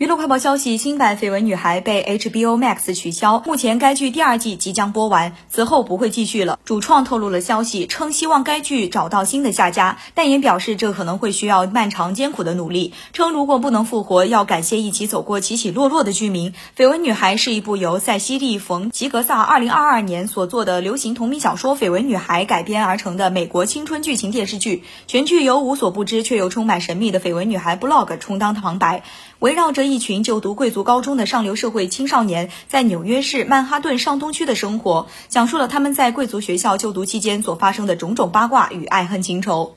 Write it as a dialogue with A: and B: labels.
A: 娱乐快报消息：新版《绯闻女孩》被 HBO Max 取消，目前该剧第二季即将播完，此后不会继续了。主创透露了消息，称希望该剧找到新的下家，但也表示这可能会需要漫长艰苦的努力。称如果不能复活，要感谢一起走过起起落落的剧迷。《绯闻女孩》是一部由塞西莉·冯·吉格萨2022年所作的流行同名小说《绯闻女孩》改编而成的美国青春剧情电视剧。全剧由无所不知却又充满神秘的绯闻女孩 Blog 充当旁白，围绕着。一群就读贵族高中的上流社会青少年，在纽约市曼哈顿上东区的生活，讲述了他们在贵族学校就读期间所发生的种种八卦与爱恨情仇。